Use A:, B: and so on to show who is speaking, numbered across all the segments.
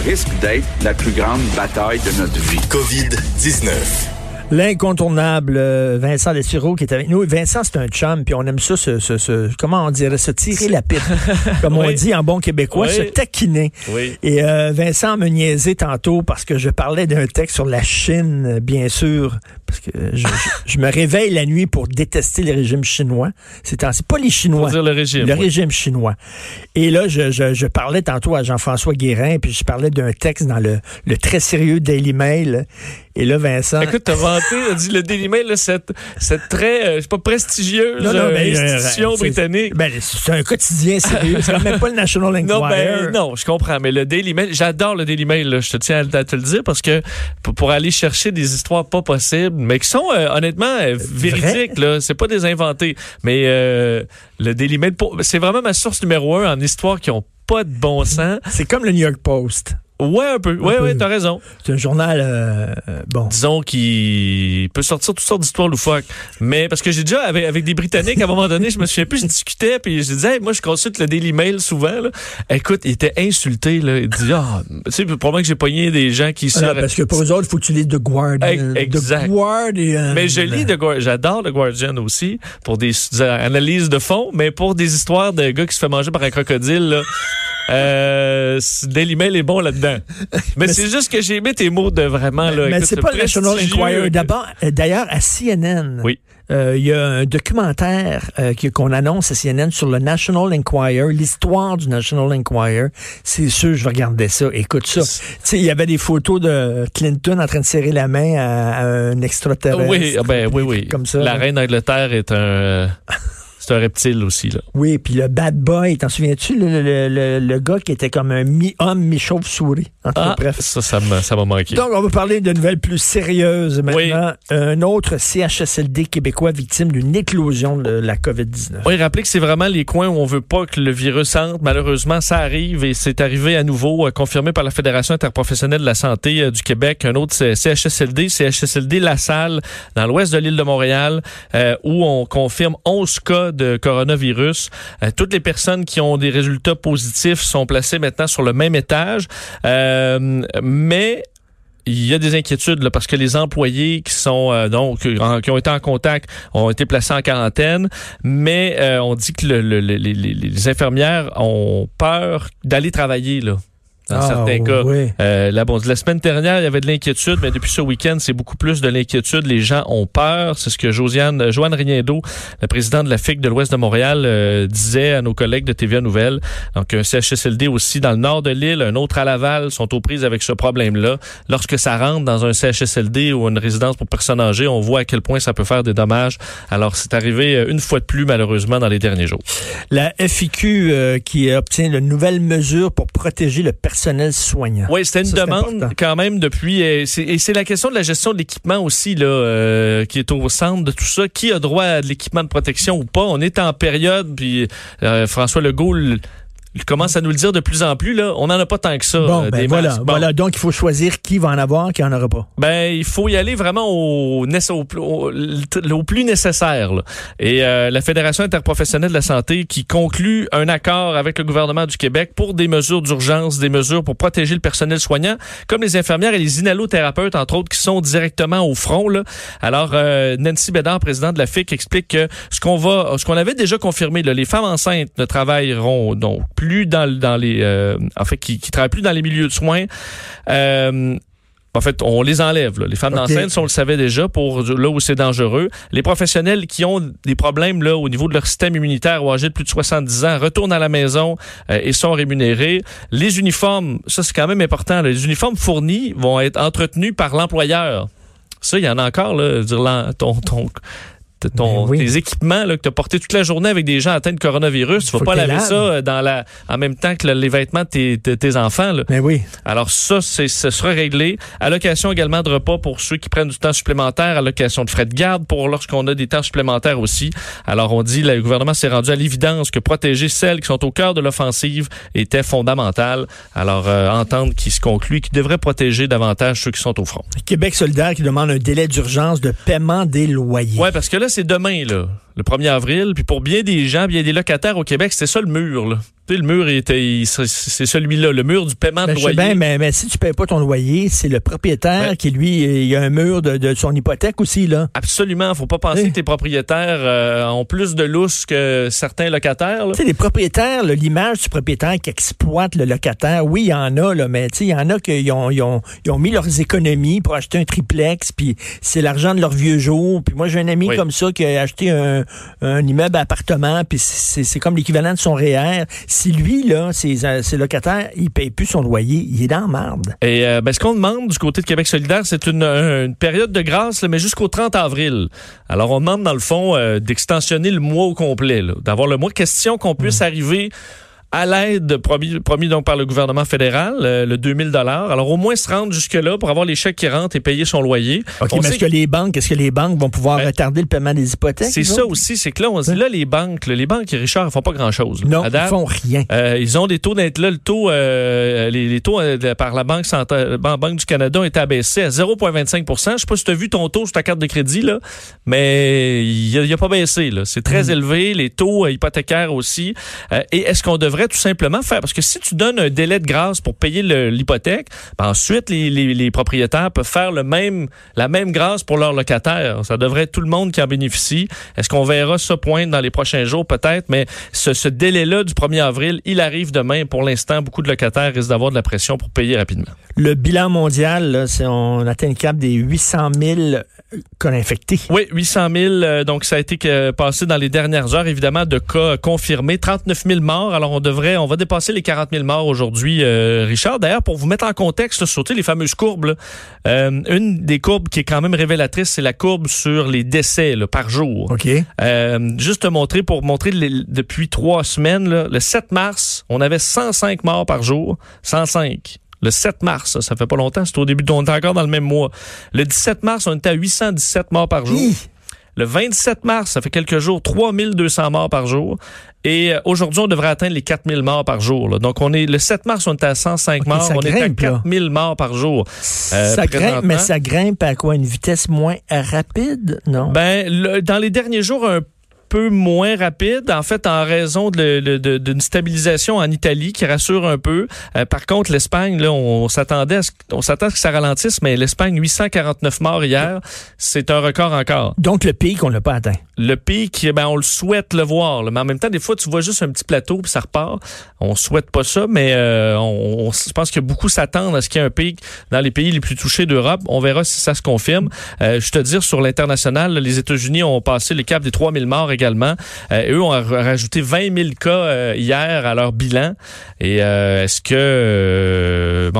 A: Risque d'être la plus grande bataille de notre vie.
B: COVID-19.
C: L'incontournable euh, Vincent Dessureau qui est avec nous. Vincent, c'est un chum, puis on aime ça, ce, ce, ce- comment on dirait, se tirer la pipe, comme on dit en bon québécois,
D: Oui.
C: se taquiner.
D: Oui.
C: Et euh, Vincent me niaisait tantôt parce que je parlais d'un texte sur la Chine, bien sûr, parce que je, je- je me réveille la nuit pour détester le régime chinois. C'est pas les Chinois.
D: Faut dire le régime,
C: Le régime chinois. Et là, je, je, je parlais tantôt à Jean-François Guérin, puis je parlais d'un texte dans le, le très sérieux Daily Mail. Et là, Vincent...
D: Écoute, t'as vanté, t'as dit le Daily Mail, là, cette, cette très, euh, je sais pas, prestigieuse
C: Non, non,
D: euh,
C: mais, euh,
D: institution
C: c'est-
D: britannique.
C: Ben, c'est un quotidien sérieux. C'est même pas le National Enquirer.
D: Non, ben, non, je comprends, mais le Daily Mail, j'adore le Daily Mail, là, je te tiens à, à te le dire, parce que pour, pour aller chercher des histoires pas possibles, mais qui sont euh, honnêtement véridiques, là, c'est pas des inventés. Mais euh, le Daily Mail, c'est vraiment ma source numéro un en histoires qui ont pas de bon sens.
C: C'est comme le New York Post.
D: Ouais, un peu. Ouais,
C: peu.
D: ouais, t'as raison.
C: C'est un journal, euh, euh, bon.
D: disons qu'il peut sortir toutes sortes d'histoires loufoques. Mais parce que j'ai déjà, avec, avec des Britanniques, à un moment donné, je me souviens plus, je discutais, puis je disais, Hey, moi, je consulte le Daily Mail souvent. Là. Écoute, il était insulté. Là. Il dit, ah, tu sais, probablement que j'ai pogné des gens qui
C: Ah,
D: seraient...
C: parce que pour eux autres, il faut que tu lises The Guardian.
D: Exact.
C: The Guardian.
D: Mais je lis The Guardian, j'adore The Guardian aussi, pour des, des analyses de fond, mais pour des histoires de gars qui se fait manger par un crocodile, là, euh, Daily Mail est bon là-dedans. Mais, c'est juste que j'ai aimé tes mots de vraiment, là.
C: Mais c'est pas le National. Enquirer. D'abord, euh, d'ailleurs, à CNN,
D: Oui.
C: euh, il y a un documentaire euh, qu'on annonce à CNN sur le National Enquirer, l'histoire du National Enquirer. C'est sûr, je vais regarder ça. Écoute ça. Tu sais, il y avait des photos de Clinton en train de serrer la main à, à un extraterrestre.
D: Oui, ah ben oui, oui.
C: Comme ça.
D: La
C: là.
D: reine d'Angleterre est un, euh, c'est un reptile aussi là.
C: Oui, puis le bad boy, t'en souviens-tu, le, le, le, le gars qui était comme un mi-homme, mi-chauve-souris?
D: Ah,
C: bref.
D: ça, ça m'a, ça m'a manqué.
C: Donc, on va parler de nouvelles plus sérieuses maintenant.
D: Oui.
C: Un autre CHSLD québécois victime d'une éclosion de la COVID-19.
D: Oui, rappelez que c'est vraiment les coins où on veut pas que le virus entre. Malheureusement, ça arrive et c'est arrivé à nouveau, euh, confirmé par la Fédération interprofessionnelle de la santé euh, du Québec, un autre CHSLD, CHSLD La Salle, dans l'ouest de l'île de Montréal, euh, où on confirme 11 cas de coronavirus. Euh, toutes les personnes qui ont des résultats positifs sont placées maintenant sur le même étage. Euh, mais il y a des inquiétudes parce que les employés qui sont euh, donc qui ont été en contact ont été placés en quarantaine, mais on dit que le- le- le- les, les- les infirmières ont peur d'aller travailler là. Dans
C: Ah,
D: certains cas.
C: oui.
D: Euh, là, bon, la semaine dernière, il y avait de l'inquiétude, mais depuis ce week-end, c'est beaucoup plus de l'inquiétude. Les gens ont peur. C'est ce que Josiane, euh, Joanne Rignado, la présidente de la FIC de l'Ouest de Montréal, euh, disait à nos collègues de TVA Nouvelles. Donc, un CHSLD aussi dans le nord de l'île, un autre à Laval, sont aux prises avec ce problème-là. Lorsque ça rentre dans un CHSLD ou une résidence pour personnes âgées, on voit à quel point ça peut faire des dommages. Alors, c'est arrivé une fois de plus, malheureusement, dans les derniers jours.
C: La FIQ euh, qui obtient de nouvelles mesures pour protéger le personnel soignant.
D: Oui, c'était une
C: Ça,
D: demande quand même depuis. euh, et c'est la question de la gestion de l'équipement aussi là, euh, qui est au centre de tout ça. Qui a droit à de l'équipement de protection ou pas? On est en période, puis euh, François Legault le- il commence à nous le dire de plus en plus. Là, on n'en a pas tant que ça.
C: Bon,
D: euh,
C: ben
D: des
C: voilà.
D: Bon.
C: voilà. Donc, il faut choisir qui va en avoir, qui en aura pas.
D: Ben, il faut y aller vraiment au, au- au plus nécessaire. là. Et euh, la Fédération interprofessionnelle de la santé qui conclut un accord avec le gouvernement du Québec pour des mesures d'urgence, des mesures pour protéger le personnel soignant, comme les infirmières et les inhalothérapeutes, entre autres, qui sont directement au front. Là. Alors, euh, Nancy Bédard, présidente de la FIC, explique que ce qu'on va, ce qu'on avait déjà confirmé, là, les femmes enceintes ne travailleront donc plus dans, dans les, euh, en fait, qui, qui travaillent plus dans les milieux de soins. Euh, en fait, on les enlève. là. Les femmes
C: Ok.
D: enceintes, on le savait déjà, pour là où c'est dangereux. Les professionnels qui ont des problèmes là au niveau de leur système immunitaire ou âgés de plus de 70 ans retournent à la maison euh, et sont rémunérés. Les uniformes, ça c'est quand même important. là. Les uniformes fournis vont être entretenus par l'employeur. Ça, il y en a encore. Là, dire, ton, ton, ton,
C: Ben oui.
D: tes équipements là, que tu as porté toute la journée avec des gens atteints de coronavirus. Tu vas
C: Faut
D: pas laver ça euh, dans la, en même temps que le- les vêtements de tes, de tes enfants. Là.
C: Mais oui.
D: Alors ça, c'est, ce sera réglé. Allocation également de repas pour ceux qui prennent du temps supplémentaire. Allocation de frais de garde pour lorsqu'on a des temps supplémentaires aussi. Alors on dit, le gouvernement s'est rendu à l'évidence que protéger celles qui sont au cœur de l'offensive était fondamental. Alors euh, entendre qui se conclut, qui devrait protéger davantage ceux qui sont au front.
C: Québec solidaire qui demande un délai d'urgence de paiement des loyers.
D: Ouais, parce que là, c'est demain, là, le 1er avril. Puis pour bien des gens, bien des locataires au Québec, c'était ça le mur. Là. Tu sais, le mur, était, c'est celui-là, le mur du paiement
C: Ben,
D: de
C: sais
D: loyer.
C: bien, mais, mais si tu payes pas ton loyer, c'est le propriétaire
D: Ouais.
C: qui, lui, il y a un mur de, de son hypothèque aussi, là.
D: Absolument. Faut pas penser
C: Oui.
D: que tes propriétaires euh, ont plus de lousse que certains locataires.
C: Tu sais, les propriétaires, l'image du propriétaire qui exploite le locataire, oui, il y en a, là, mais tu sais, il y en a qui ont, ils ont, ils ont mis leurs économies pour acheter un triplex, puis c'est l'argent de leur vieux jour. Puis moi, j'ai un ami
D: Oui.
C: comme ça qui a acheté un, un immeuble à appartement, puis c'est comme l'équivalent de son REER. Si lui, là, ses, euh, ses locataires, il paye plus son loyer, il est dans la marde.
D: Et euh, ben, ce qu'on demande du côté de Québec solidaire, c'est une, une période de grâce, là, mais jusqu'au 30 avril. Alors, on demande, dans le fond, euh, d'extensionner le mois au complet, d'avoir le mois. Question qu'on puisse arriver à l'aide promis, promis donc par le gouvernement fédéral, euh, le 2000 dollars. Alors, au moins se rendre jusque-là pour avoir les chèques qui rentrent et payer son loyer.
C: OK,
D: On
C: mais est-ce que les banques, est-ce que les banques vont pouvoir
D: Ben,
C: retarder le paiement des hypothèques?
D: C'est ça
C: autres?
D: aussi, c'est que là, on se dit, là, les banques, là, les banques, Richard, ils font pas grand-chose. là.
C: Non, ils font rien.
D: Euh, ils ont des taux d'int- là, le taux, euh, les, les taux euh, par la Banque centrale, Ban- Banque du Canada ont été abaissés à 0,25% Je sais pas si tu as vu ton taux sur ta carte de crédit, là, mais il a, il a pas baissé. Là. C'est très élevé, les taux euh, hypothécaires aussi. Euh, et est-ce qu'on devrait tout simplement faire, parce que si tu donnes un délai de grâce pour payer l'hypothèque, ben ensuite les, les- les propriétaires peuvent faire le même, la même grâce pour leurs locataires. Ça devrait être tout le monde qui en bénéficie. Est-ce qu'on verra ça poindre dans les prochains jours? Peut-être, mais ce, ce délai-là du 1er avril, il arrive demain. Pour l'instant, beaucoup de locataires risquent d'avoir de la pression pour payer rapidement.
C: Le bilan mondial, là, c'est- on atteint le cap des 800 000 cas infectés.
D: Oui, 800 000, euh, donc ça a été que- passé dans les dernières heures, évidemment, de cas confirmés. 39 000 morts, alors on devrait, on va dépasser les 40 000 morts aujourd'hui, euh, Richard. D'ailleurs, pour vous mettre en contexte, sauter les fameuses courbes, là, euh, une des courbes qui est quand même révélatrice, c'est la courbe sur les décès là, par jour.
C: OK.
D: Euh, juste te montrer, pour montrer les- depuis trois semaines, là, le 7 mars, on avait 105 morts par jour. 105. Le 7 mars, ça, ça fait pas longtemps, c'est au début, on est encore dans le même mois. Le 17 mars, on était à 817 morts par jour.
C: Hi!
D: Le 27 mars, ça fait quelques jours, 3200 morts par jour. Et euh, aujourd'hui, on devrait atteindre les 4000 morts par jour. là. Donc, on est le 7 mars, on était à 105
C: Ok,
D: morts. On est à
C: grimpe, là.
D: 4000 morts par jour. Euh,
C: ça grimpe, mais ça grimpe à quoi? Une vitesse moins rapide? Non?
D: Ben, le- dans les derniers jours, un peu moins rapide, en fait, en raison d'une stabilisation en Italie qui rassure un peu. Euh, par contre, l'Espagne, là, on s'attendait on s'attend à ce que ça ralentisse, mais l'Espagne, 849 morts hier, c'est un record encore.
C: Donc, le pic, on l'a pas atteint.
D: Le pic, ben, on le souhaite le voir, là. mais en même temps, des fois, tu vois juste un petit plateau puis ça repart. On souhaite pas ça, mais euh, on, je pense que beaucoup s'attendent à ce qu'il y ait un pic dans les pays les plus touchés d'Europe. On verra si ça se confirme. Euh, je te dire, sur l'international, les États-Unis ont passé le cap des 3000 morts également. Euh, eux ont ra- rajouté 20 000 cas euh, hier à leur bilan. Et est-ce que...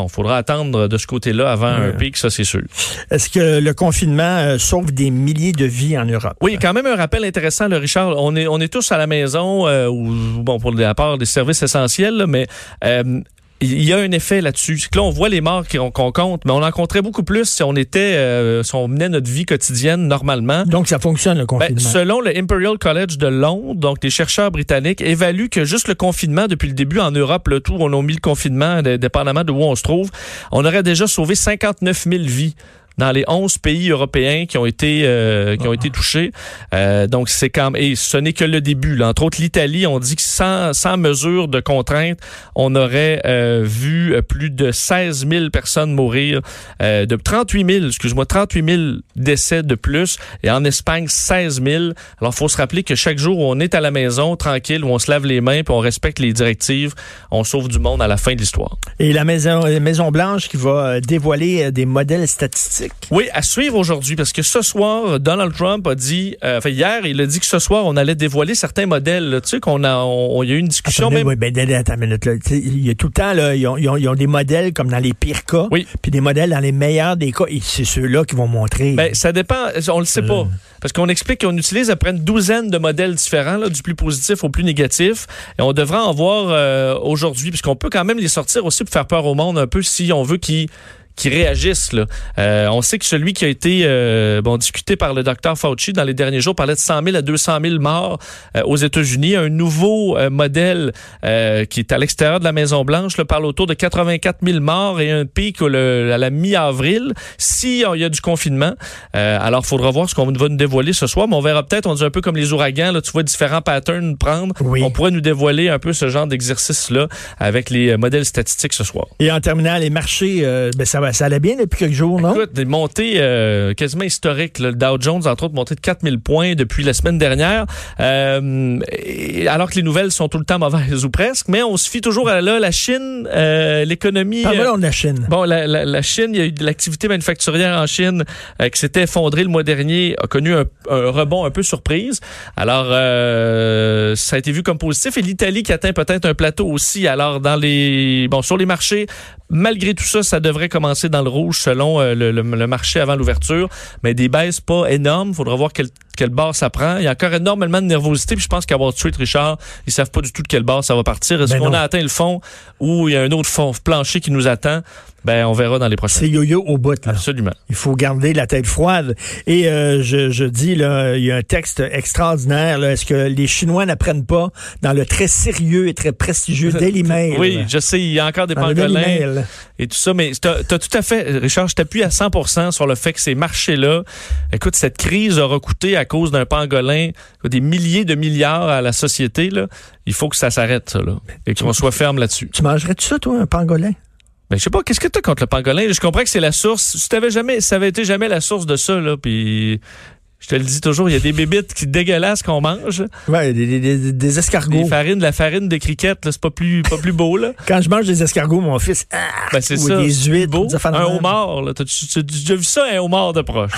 D: bon, il faudra attendre de ce côté-là avant un pic, ça c'est sûr.
C: Est-ce que le confinement euh, sauve des milliers de vies en Europe?
D: Oui, quand même un rappel intéressant, le Richard. On est, on est tous à la maison, euh, ou bon pour la part des services essentiels, là, mais euh, il y a un effet là-dessus. C'est que là, on voit les morts qu'on compte, mais on en compterait beaucoup plus si on était, euh, si on menait notre vie quotidienne normalement.
C: Donc, ça fonctionne, le
D: Ben,
C: confinement.
D: selon le Imperial College de Londres, donc des chercheurs britanniques évaluent que juste le confinement depuis le début en Europe, le tout, on a mis le confinement, dé- dépendamment de où on se trouve, on aurait déjà sauvé 59 000 vies dans les 11 pays européens qui ont été euh, qui ont été touchés. Euh, donc c'est quand et ce n'est que le début. Là. Entre autres, l'Italie, on dit que sans, sans mesure de contrainte, on aurait euh, vu euh, plus de 16 000 personnes mourir, euh, de 38 000, excuse-moi, 38 000 décès de plus, et en Espagne 16 000. Alors faut se rappeler que chaque jour où on est à la maison tranquille, où on se lave les mains, puis on respecte les directives, on sauve du monde à la fin de l'histoire.
C: Et la Maison, la Maison Blanche qui va euh, dévoiler euh, des modèles statistiques
D: Oui, à suivre aujourd'hui, parce que ce soir, Donald Trump a dit, euh, enfin hier, il a dit que ce soir, on allait dévoiler certains modèles. là. Tu sais qu'on a, on, il y a eu une discussion même.
C: oui, ben, attends, une minute, là. Il y a tout le temps, là, ils ont, ils ont- ils ont des modèles comme dans les pires cas,
D: Oui.
C: puis des modèles dans les meilleurs des cas, et c'est ceux-là qui vont montrer.
D: Ben, ça dépend, on le sait pas.
C: Euh.
D: Parce qu'on explique qu'on utilise après une douzaine de modèles différents, là, du plus positif au plus négatif. Et on devra en voir euh, aujourd'hui, puisqu'on peut quand même les sortir aussi pour faire peur au monde un peu si on veut qu'ils qui réagissent. Là. Euh, on sait que celui qui a été euh, bon discuté par le docteur Fauci dans les derniers jours parlait de 100 000 à 200 000 morts euh, aux États-Unis. Un nouveau euh, modèle euh, qui est à l'extérieur de la Maison Blanche là, parle autour de 84 000 morts et un pic le- à la mi-avril si il y a du confinement. Euh, alors, il faudra voir ce qu'on va nous dévoiler ce soir, mais on verra peut-être, on dit un peu comme les ouragans, là, tu vois différents patterns prendre.
C: Oui.
D: On pourrait nous dévoiler un peu ce genre d'exercice-là avec les modèles statistiques ce soir.
C: Et en terminant, les marchés, euh, ben, ça, va, ça allait bien depuis quelques jours, non?
D: Écoute, des montées euh, quasiment historiques. là. Le Dow Jones, entre autres, monté de 4000 points depuis la semaine dernière. Euh, alors que les nouvelles sont tout le temps mauvaises ou presque. Mais on se fie toujours à là, la Chine, euh, l'économie...
C: Parle-moi
D: euh,
C: de la Chine.
D: Bon, la, la, la Chine, il y a eu de l'activité manufacturière en Chine euh, qui s'était effondrée le mois dernier, a connu un, un rebond un peu surprise. Alors, euh, ça a été vu comme positif. Et l'Italie qui atteint peut-être un plateau aussi. Alors, dans les, bon, sur les marchés, malgré tout ça, ça devrait commencer dans le rouge selon euh, le, marché avant l'ouverture. Mais des baisses pas énormes. Faudra voir quel quelle barre ça prend. Il y a encore énormément de nervosité. Puis je pense qu'à Wall Street, Richard, ils savent pas du tout de quelle barre ça va partir. Est-ce
C: Ben
D: qu'on a atteint le fond ou il y a un autre fond plancher qui nous attend? Ben, on verra dans les prochaines.
C: C'est yo-yo au bout. Là.
D: Absolument.
C: Il faut garder la tête froide. Et euh, je, je dis, là, il y a un texte extraordinaire. Est-ce que les Chinois n'apprennent pas dans le très sérieux et très prestigieux Daily Mail?
D: Oui, je sais, il y a encore des pangolins
C: Mail.
D: et tout ça, mais tu as, tout à fait, Richard, je t'appuie à 100% sur le fait que ces marchés-là, écoute, cette crise aura coûté à cause d'un pangolin des milliers de milliards à la société. Là. Il faut que ça s'arrête, ça, là, et qu'on soit ferme là-dessus.
C: Tu mangerais-tu ça, toi, un pangolin?
D: Ben, je sais pas, qu'est-ce que tu as contre le pangolin? Je comprends que c'est la source. Si t'avais jamais, ça avait été jamais la source de ça, là, puis je te le dis toujours, il y a des bébites qui dégueulasses qu'on mange.
C: Ouais, des, des, des, des
D: Des
C: escargots.
D: farines, la farine de cricket, c'est pas plus, pas plus beau, là.
C: Quand je mange des escargots, mon fils, ah,
D: Ben, c'est
C: ou
D: ça.
C: des huîtres,
D: beau.
C: des
D: Un homard, là. T'as déjà vu ça, un homard de proche?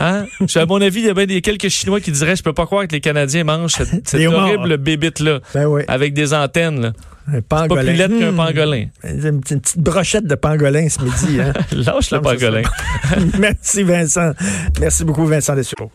D: Hein? À mon avis, il y a bien des quelques Chinois qui diraient, je peux pas croire que les Canadiens mangent cette, cette horrible bébite-là.
C: Ben oui,
D: Avec des antennes, là.
C: Un
D: Pas
C: pangolin.
D: plus laide qu'un pangolin.
C: Une petite, une petite brochette de pangolin ce midi. Hein?
D: Lâche le pangolin.
C: Merci Vincent. Merci beaucoup Vincent Dessureau.